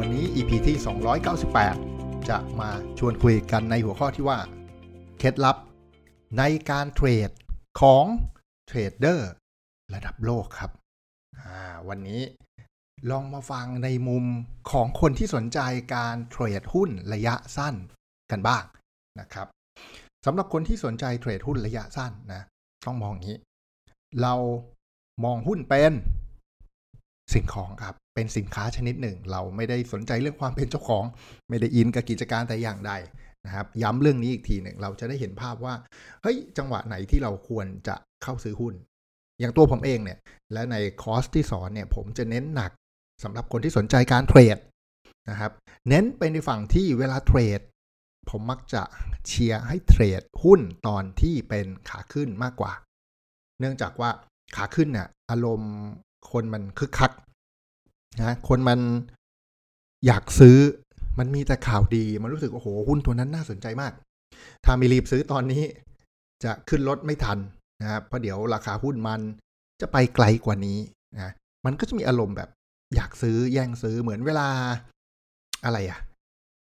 วันนี้ EP ที่ 298 จะมาชวนคุยกันในหัวข้อที่ว่า เคล็ดลับในการเทรดของเทรดเดอร์ระดับโลกครับ วันนี้ลองมาฟังในมุมของคนที่สนใจการเทรดหุ้นระยะสั้นกันบ้างนะครับสำหรับคนที่สนใจเทรดหุ้นระยะสั้นนะต้องมองงนี้ เรามองหุ้นเป็น สิ่งของครับ เป็นสินค้าชนิดหนึ่ง เราไม่ได้สนใจเรื่องความเป็นเจ้าของ ไม่ได้อินกับกิจการแต่อย่างใดนะครับ ย้ำเรื่องนี้อีกทีหนึ่งเราจะได้เห็นภาพว่าเฮ้ยจังหวะไหนที่เราควรจะเข้าซื้อหุ้น อย่างตัวผมเองเนี่ย และในคอร์สที่สอนเนี่ยผมจะเน้นหนักสำหรับคนที่สนใจการเทรดนะครับ เน้นไปในฝั่งที่เวลาเทรดผมมักจะเชียร์ให้เทรดหุ้นตอนที่เป็นขาขึ้นมากกว่า เนื่องจากว่าขาขึ้นเนี่ยอารมณ์ คนมันคึกคักนะคนมันอยากซื้อ มันมีแต่ข่าวดี มันรู้สึกโอ้โหหุ้นตัวนั้นน่าสนใจมาก ถ้ามีรีบซื้อตอนนี้ จะขึ้นรถไม่ทันนะครับเพราะเดี๋ยวราคาหุ้นมันจะไปไกลกว่านี้นะมันก็จะมีอารมณ์แบบ อยากซื้อแย่งซื้อเหมือนเวลาอะไรอะ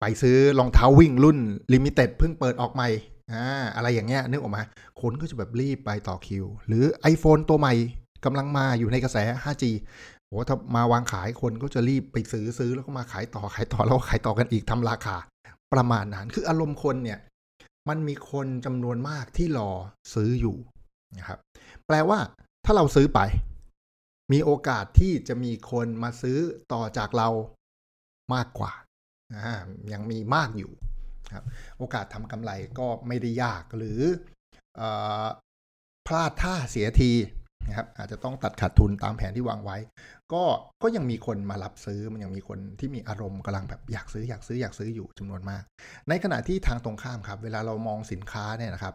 ไปซื้อรองเท้าวิ่งรุ่นลิมิเต็ดเพิ่งเปิดออกใหม่อ่าอะไรอย่างเงี้ยนึกออกมาคนก็จะแบบรีบไปต่อคิว หรือ iPhone ตัวใหม่ กำลังมาอยู่ในกระแส 5G โอ้ถ้ามาวางขายคนก็จะรีบไปซื้อซื้อแล้วก็มาขายต่อขายต่อแล้วขายต่อกันอีกทำราคา ประมาณนั้นคืออารมณ์คนเนี่ย มันมีคนจำนวนมากที่รอซื้ออยู่นะครับ แปลว่าถ้าเราซื้อไป มีโอกาสที่จะมีคนมาซื้อต่อจากเรามากกว่าอ่ายังมีมากอยู่ครับโอกาสทำกำไรก็ไม่ได้ยากหรืออพลาดท่าเสียที นะครับอาจจะต้องตัดขาดทุนตามแผนที่วางไว้ ก็ก็ยังมีคนมารับซื้อมันยังมีคนที่มีอารมณ์กำลังแบบอยากซื้ออยากซื้ออยากซื้ออยู่จำนวนมาก ในขณะที่ทางตรงข้ามครับ เวลาเรามองสินค้าเนี่ยนะครับ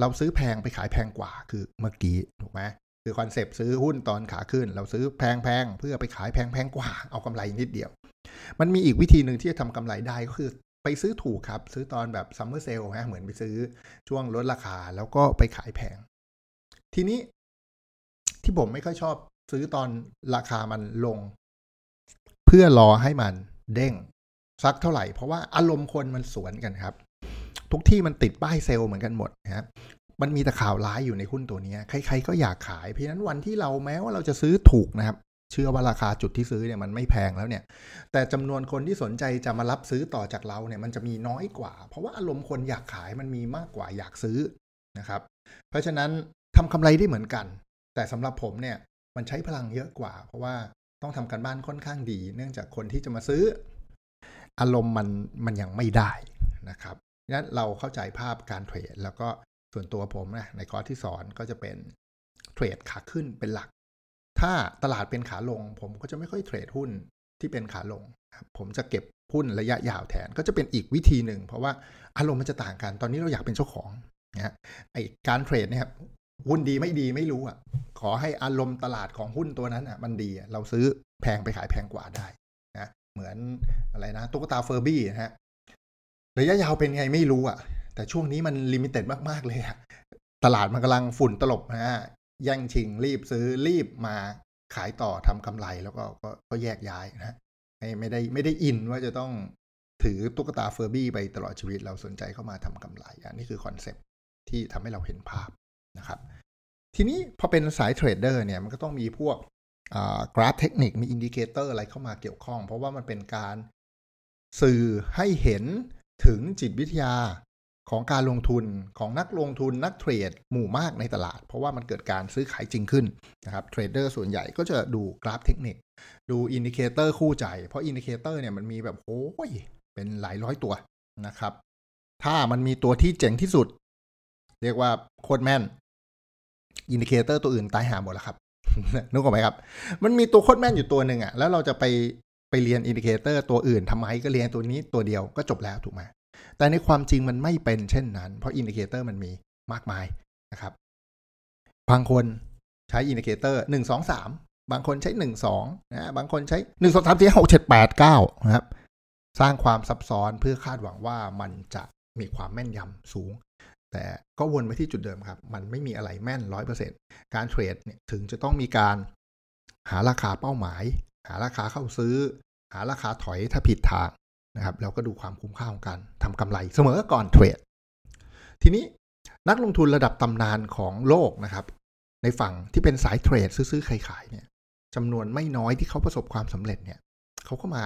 เราซื้อแพงไปขายแพงกว่าคือเมื่อกี้ถูกไหมคือ concept ซื้อหุ้นตอนขาขึ้น เราซื้อแพงแพงเพื่อไปขายแพงแพงกว่าเอากำไรนิดเดียว มันมีอีกวิธีหนึ่งที่จะทำกำไรได้ก็คือไปซื้อถูกครับ ซื้อตอนแบบ summer sale ฮะเหมือนไปซื้อช่วงลดราคาแล้วก็ไปขายแพงทีนี้ ที่ผมไม่ค่อยชอบซื้อตอนราคามันลง เพื่อรอให้มันเด้งสักเท่าไหร่ เพราะว่าอารมณ์คนมันสวนกันครับ ทุกที่มันติดป้ายเซลล์เหมือนกันหมดนะครับมันมีแต่ข่าวร้ายอยู่ในหุ้นตัวนี้ ใครๆก็อยากขาย เพราะฉะนั้นวันที่เราแม้ว่าเราจะซื้อถูกนะครับ เชื่อว่าราคาจุดที่ซื้อเนี่ยมันไม่แพงแล้วเนี่ย แต่จำนวนคนที่สนใจจะมารับซื้อต่อจากเราเนี่ยมันจะมีน้อยกว่า เพราะว่าอารมณ์คนอยากขายมันมีมากกว่าอยากซื้อนะครับ เพราะฉะนั้นทำกำไรได้เหมือนกัน แต่สำหรับผมเนี่ยมันใช้พลังเยอะกว่า เพราะว่าต้องทำการบ้านค่อนข้างดี เนื่องจากคนที่จะมาซื้อ อารมณ์มันมันยังไม่ได้นะครับงั้นเราเข้าใจภาพการเทรดแล้วก็ส่วนตัวผมนะในคอร์สที่สอนก็จะเป็นเทรดขาขึ้นเป็นหลัก ถ้าตลาดเป็นขาลง ผมก็จะไม่ค่อยเทรดหุ้นที่เป็นขาลง ผมจะเก็บหุ้นระยะยาวแทนก็จะเป็นอีกวิธีหนึ่ง เพราะว่าอารมณ์มันจะต่างกัน ตอนนี้เราอยากเป็นเจ้าของนะไอการเทรดเนี่ย หุ้นดีไม่ดีไม่รู้อะ ขอให้อารมณ์ตลาดของหุ้นตัวนั้นอะ มันดีเราซื้อแพงไปขายแพงกว่าได้นะเหมือนอะไรนะตุ๊กตาเฟอร์บี้นะฮะระยะยาวเป็นไงไม่รู้อะ แต่ช่วงนี้มัน limited มาก ๆ เลยอะตลาดมันกำลังฝุ่นตลบนะฮะแย่งชิงรีบซื้อรีบมาขายต่อทำกำไรแล้วก็ก็ก็แยกย้ายนะไม่ไม่ได้ไม่ได้ in ว่าจะต้องถือตุ๊กตาเฟอร์บี้ไปตลอดชีวิตเราสนใจเข้ามาทำกำไร อันนี้คือ concept ที่ทำให้เราเห็นภาพ นะครับ ทีนี้พอเป็นสายเทรดเดอร์เนี่ยมันก็ต้องมีพวกกราฟเทคนิคมี indicator อะไรเข้ามาเกี่ยวข้อง เพราะว่ามันเป็นการสื่อให้เห็นถึงจิตวิทยาของการลงทุนของนักลงทุนนักเทรดหมู่มากในตลาด เพราะว่ามันเกิดการซื้อขายจริงขึ้นนะครับเทรดเดอร์ส่วนใหญ่ก็จะดูกราฟเทคนิค ดู indicator คู่ใจ เพราะ indicator เนี่ยมันมีแบบโอ้ยเป็นหลายร้อยตัวนะครับ ถ้ามันมีตัวที่เจ๋งที่สุด เรียกว่าโคตรแม่น indicator ตัวอื่นตายหาหมดแล้วครับนึกออกไหมครับ มันมีตัวโคตรแม่นอยู่ตัวหนึ่งอะ่ะแล้วเราจะไปไปเรียน indicator ตัวอื่นทำไมก็เรียนตัวนี้ตัวเดียวก็จบแล้วถูกไหมแต่ในความจริงมันไม่เป็นเช่นนั้น เพราะ indicator มันมีมากมายนะครับ บางคนใช้ indicator หนึ่งสองสามบางคนใช้หนึ่งสองนะบางคนใช้หนึ่งสองสามสี่หกเจ็ดแปดเก้านะครับ สร้างความซับซ้อนเพื่อคาดหวังว่ามันจะมีความแม่นยำสูง แต่ก็วนไปที่จุดเดิมครับ มันไม่มีอะไรแม่นร้อยเปอร์เซ็นการเทรดเนี่ยถึงจะต้องมีการหาราคาเป้าหมาย หาราคาเข้าซื้อ หาราคาถอยถ้าผิดทางนะครับแล้วก็ดูความคุ้มค่าของการทำกำไรเสมอก่อนเทรด ทีนี้นักลงทุนระดับตำนานของโลกนะครับ ในฝั่งที่เป็นสายเทรดซื้อๆขายๆเนี่ยจำนวนไม่น้อยที่เขาประสบความสำเร็จเนี่ยเขาก็มา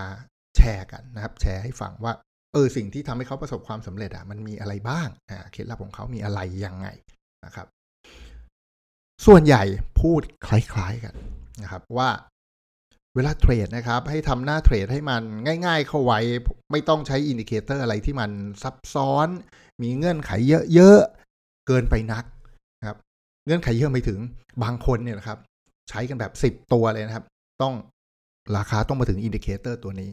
แชร์กันนะครับ แชร์ให้ฟังว่า เออสิ่งที่ทำให้เขาประสบความสำเร็จอะมันมีอะไรบ้างอ่าเคล็ดลับของเขามีอะไรยังไงนะครับ ส่วนใหญ่พูดคล้ายๆกันนะครับว่าเวลาเทรดนะครับ ให้ทำหน้าเทรดให้มันง่าย ๆ เข้าไว้ ไม่ต้องใช้ indicator อะไรที่มันซับซ้อน มีเงื่อนไขเยอะๆ เกินไปนักนะครับ เงื่อนไขเยอะไม่ถึงบางคนเนี่ยนะครับ ใช้กันแบบ10ตัวเลยนะครับ ต้องราคาต้องมาถึง indicator ตัวนี้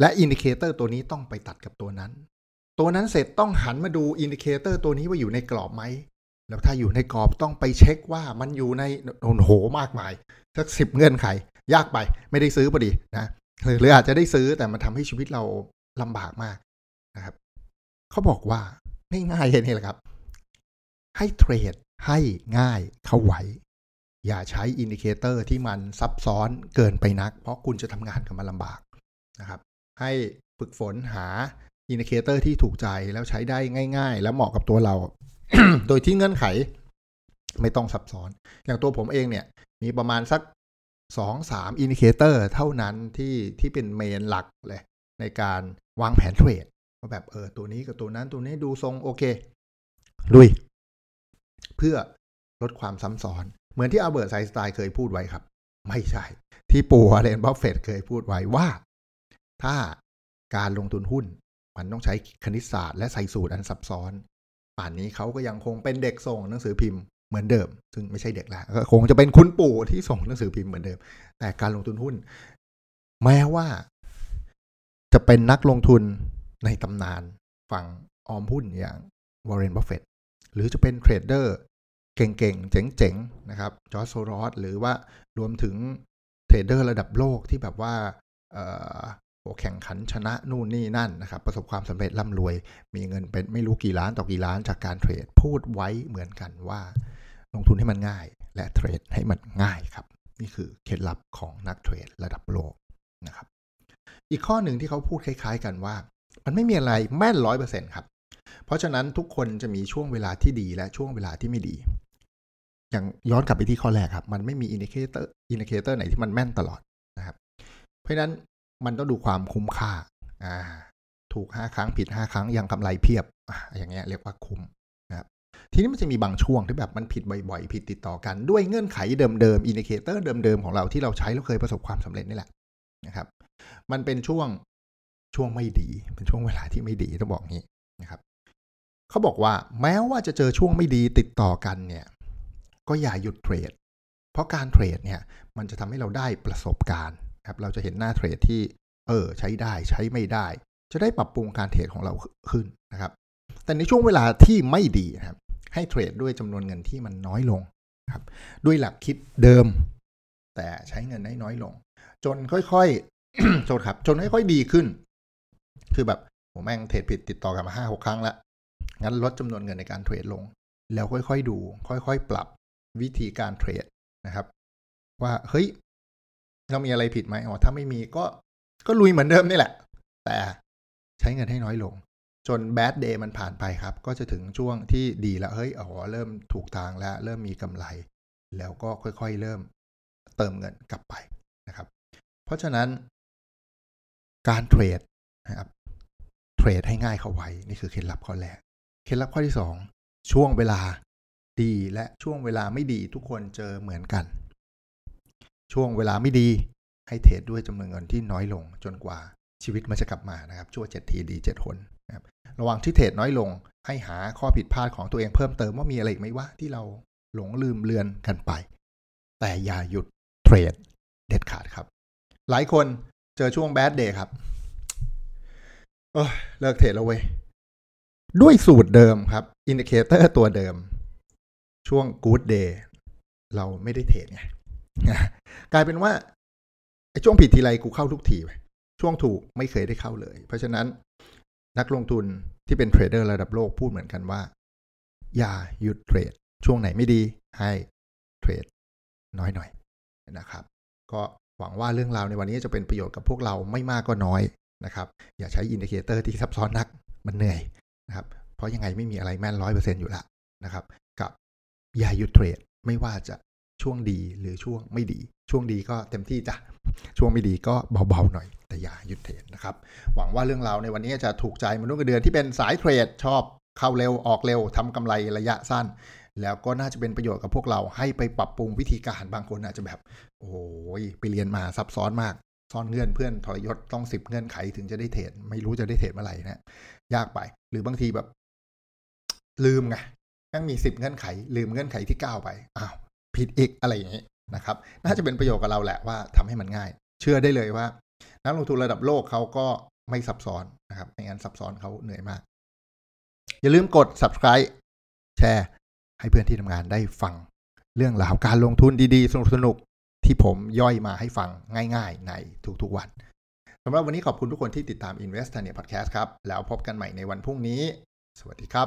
และ indicator ตัวนี้ต้องไปตัดกับตัวนั้น ตัวนั้นเสร็จต้องหันมาดู indicator ตัวนี้ว่าอยู่ในกรอบไหม แล้วถ้าอยู่ในกรอบต้องไปเช็คว่ามันอยู่ในโอ้โหมากมายสักสิบเงื่อนไข ยากไปไม่ได้ซื้อพอดีนะหรืออาจจะได้ซื้อแต่มันทำให้ชีวิตเราลำบากมากนะครับเขาบอกว่าง่ายๆนี่แหละครับ ให้เทรดให้ง่ายเข้าไว้ อย่าใช้ indicator ที่มันซับซ้อนเกินไปนัก เพราะคุณจะทำงานกับมันลำบาก นะครับ ให้ฝึกฝนหา indicator ที่ถูกใจแล้วใช้ได้ง่าย ๆ แล้วเหมาะกับตัวเรา โดยที่เงื่อนไขไม่ต้องซับซ้อน อย่างตัวผมเองเนี่ย มีประมาณสักสองสาม indicator เท่านั้นที่ที่เป็น main หลักเลย ในการวางแผนเทรดว่าแบบเออตัวนี้กับตัวนั้นตัวนี้ดูทรงโอเคลุย เพื่อลดความซ้ำซ้อน เหมือนที่อัลเบิร์ตไอน์สไตน์เคยพูดไว้ครับ ไม่ใช่ ที่ปู่วอร์เรนบัฟเฟตต์เคยพูดไว้ว่า ถ้าการลงทุนหุ้น มันต้องใช้คณิตศาสตร์และใส่สูตรอันซับซ้อน ป่านนี้เขาก็ยังคงเป็นเด็กส่งหนังสือพิมพ์เหมือนเดิม ซึ่งไม่ใช่เด็กแล้วก็คงจะเป็นคุณปู่ที่ส่งหนังสือพิมพ์เหมือนเดิม แต่การลงทุนหุ้น แม้ว่า จะเป็นนักลงทุนในตำนานฝั่งออมหุ้นอย่างวอร์เรนบัฟเฟตหรือจะเป็นเทรดเดอร์เก่งๆ เจ๋งๆ นะครับ จอร์จโซรอสหรือว่ารวมถึงเทรดเดอร์ระดับโลกที่แบบว่า โอแข่งขันชนะนู่นนี่นั่นนะครับ ประสบความสำเร็จร่ำรวย มีเงินเป็นไม่รู้กี่ล้านต่อกี่ล้านจากการเทรด พูดไว้เหมือนกันว่า ลงทุนให้มันง่าย และเทรดให้มันง่ายครับ นี่คือเคล็ดลับของนักเทรดระดับโลกนะครับ อีกข้อหนึ่งที่เขาพูดคล้าย ๆ กันว่า มันไม่มีอะไรแม่นร้อยเปอร์เซ็นต์ครับ เพราะฉะนั้นทุกคนจะมีช่วงเวลาที่ดีและช่วงเวลาที่ไม่ดีอย่างย้อนกลับไปที่ข้อแรกครับ มันไม่มี indicator indicator ไหนที่มันแม่นตลอดนะครับ เพราะฉะนั้น มันต้องดูความคุ้มค่าอ่าถูกห้าครั้งผิดห้าครั้งยังกำไรเพียบออย่างเงี้ยเรียกว่าคุ้มนะครับทีนี้มันจะมีบางช่วงที่แบบมันผิดบ่อยๆ ผิดติดต่อกันด้วยเงื่อนไขเดิมๆ indicator เดิมๆ ของเราที่เราใช้แล้วเคยประสบความสำเร็จนี่แหละนะครับ มันเป็นช่วงช่วงไม่ดีเป็นช่วงเวลาที่ไม่ดีต้องบอกงี้นะครับเขาบอกว่าแม้ว่าจะเจอช่วงไม่ดีติดต่อกันเนี่ยก็อย่าหยุดเทรดเพราะการเทรดเนี่ยมันจะทำให้เราได้ประสบการณ์ ครับเราจะเห็นหน้าเทรดที่เออใช้ได้ใช้ไม่ได้ จะได้ปรับปรุงการเทรดของเราขึ้นนะครับ แต่ในช่วงเวลาที่ไม่ดีนะครับ ให้เทรดด้วยจำนวนเงินที่มันน้อยลงครับด้วยหลักคิดเดิม แต่ใช้เงินน้อยลง จนค่อยๆโทษครับ จนค่อยๆดีขึ้น คือแบบผมแม่งเทรดผิดติดต่อกันมาห้าหกครั้งล้วงั้นลดจำนวนเงินในการเทรดลง แล้วค่อยๆดู ค่อยๆปรับวิธีการเทรดนะครับ ว่าเฮ้ย เรามีอะไรผิดไหมอ๋อถ้าไม่มีก็ก็ลุยเหมือนเดิมนี่แหละ แต่ใช้เงินให้น้อยลง จนแบดเดย์มันผ่านไปครับ ก็จะถึงช่วงที่ดีแล้วเฮ้ยอ๋อเริ่มถูกทางแล้ว เริ่มมีกำไร แล้วก็ค่อยๆเริ่มเติมเงินกลับไปนะครับ เพราะฉะนั้น การเทรดนะครับเทรดให้ง่ายเข้าไว้นี่คือเคล็ดลับข้อแรกเคล็ดลับข้อที่สองช่วงเวลาดีและช่วงเวลาไม่ดีทุกคนเจอเหมือนกัน ช่วงเวลาไม่ดีให้เทรดด้วยจำนวนเงินที่น้อยลงจนกว่าชีวิตมันจะกลับมานะครับชั่วเจ็ดทีดีเจ็ดคนนะครับระหว่างที่เทรดน้อยลงให้หาข้อผิดพลาดของตัวเองเพิ่มเติมว่ามีอะไรอีกไหมวะที่เราหลงลืมเลือนกันไป แต่อย่าหยุดเทรดเด็ดขาดครับ หลายคนเจอช่วง bad day ครับเออเลิกเทรดแล้วเว้ยด้วยสูตรเดิมครับ indicator ตัวเดิม ช่วงกู๊ดเดย์เราไม่ได้เทรดไง กลายเป็นว่าไอ้ช่วงผิดทีไรกูเข้าทุกทีช่วงถูกไม่เคยได้เข้าเลย เพราะฉะนั้นนักลงทุนที่เป็นเทรดเดอร์ระดับโลกพูดเหมือนกันว่า อย่าหยุดเทรด ช่วงไหนไม่ดีให้เทรดน้อยหน่อยนะครับ ก็หวังว่าเรื่องราวในวันนี้จะเป็นประโยชน์กับพวกเราไม่มากก็น้อยนะครับ อย่าใช้ indicator ที่ซับซ้อนนักมันเหนื่อยนะครับ เพราะยังไงไม่มีอะไรแม่นร้อยเปอร์เซ็นต์อยู่ละนะครับ กับอย่าหยุดเทรดไม่ว่าจะ ช่วงดีหรือช่วงไม่ดี ช่วงดีก็เต็มที่จ้ะช่วงไม่ดีก็เบาๆหน่อยแต่อย่าหยุดเทรดนะครับ หวังว่าเรื่องราวในวันนี้จะถูกใจมนุษย์เงินเดือนที่เป็นสายเทรดชอบเข้าเร็วออกเร็วทำกำไรระยะสั้น แล้วก็น่าจะเป็นประโยชน์กับพวกเราให้ไปปรับปรุงวิธีการบางคนอาจจะแบบ โอ้ยไปเรียนมาซับซ้อนมากซ่อนเงื่อนเพื่อนทรยศต้องสิบเงื่อนไขถึงจะได้เทรดไม่รู้จะได้เทรดเมื่อไหร่นะยากไป หรือบางทีแบบ ลืมไงยังมีสิบเงื่อนไข ลืมเงื่อนไขที่เก้าไปอ้าว ผิดอีกอะไรอย่างนี้นะครับน่าจะเป็นประโยชน์กับเราแหละว่าทำให้มันง่าย เชื่อได้เลยว่า นักลงทุนระดับโลกเขาก็ไม่ซับซ้อนนะครับไม่งั้นซับซ้อนเขาเหนื่อยมาก อย่าลืมกด subscribe แชร์ให้เพื่อนที่ทำงานได้ฟังเรื่องราวการลงทุนดีๆ สนุกๆ ที่ผมย่อยมาให้ฟังง่ายๆ ในทุกๆวันสำหรับวันนี้ขอบคุณทุกคนที่ติดตาม Invest t a n i a Podcast ครับ แล้วพบกันใหม่ในวันพรุ่งนี้ สวัสดีครับ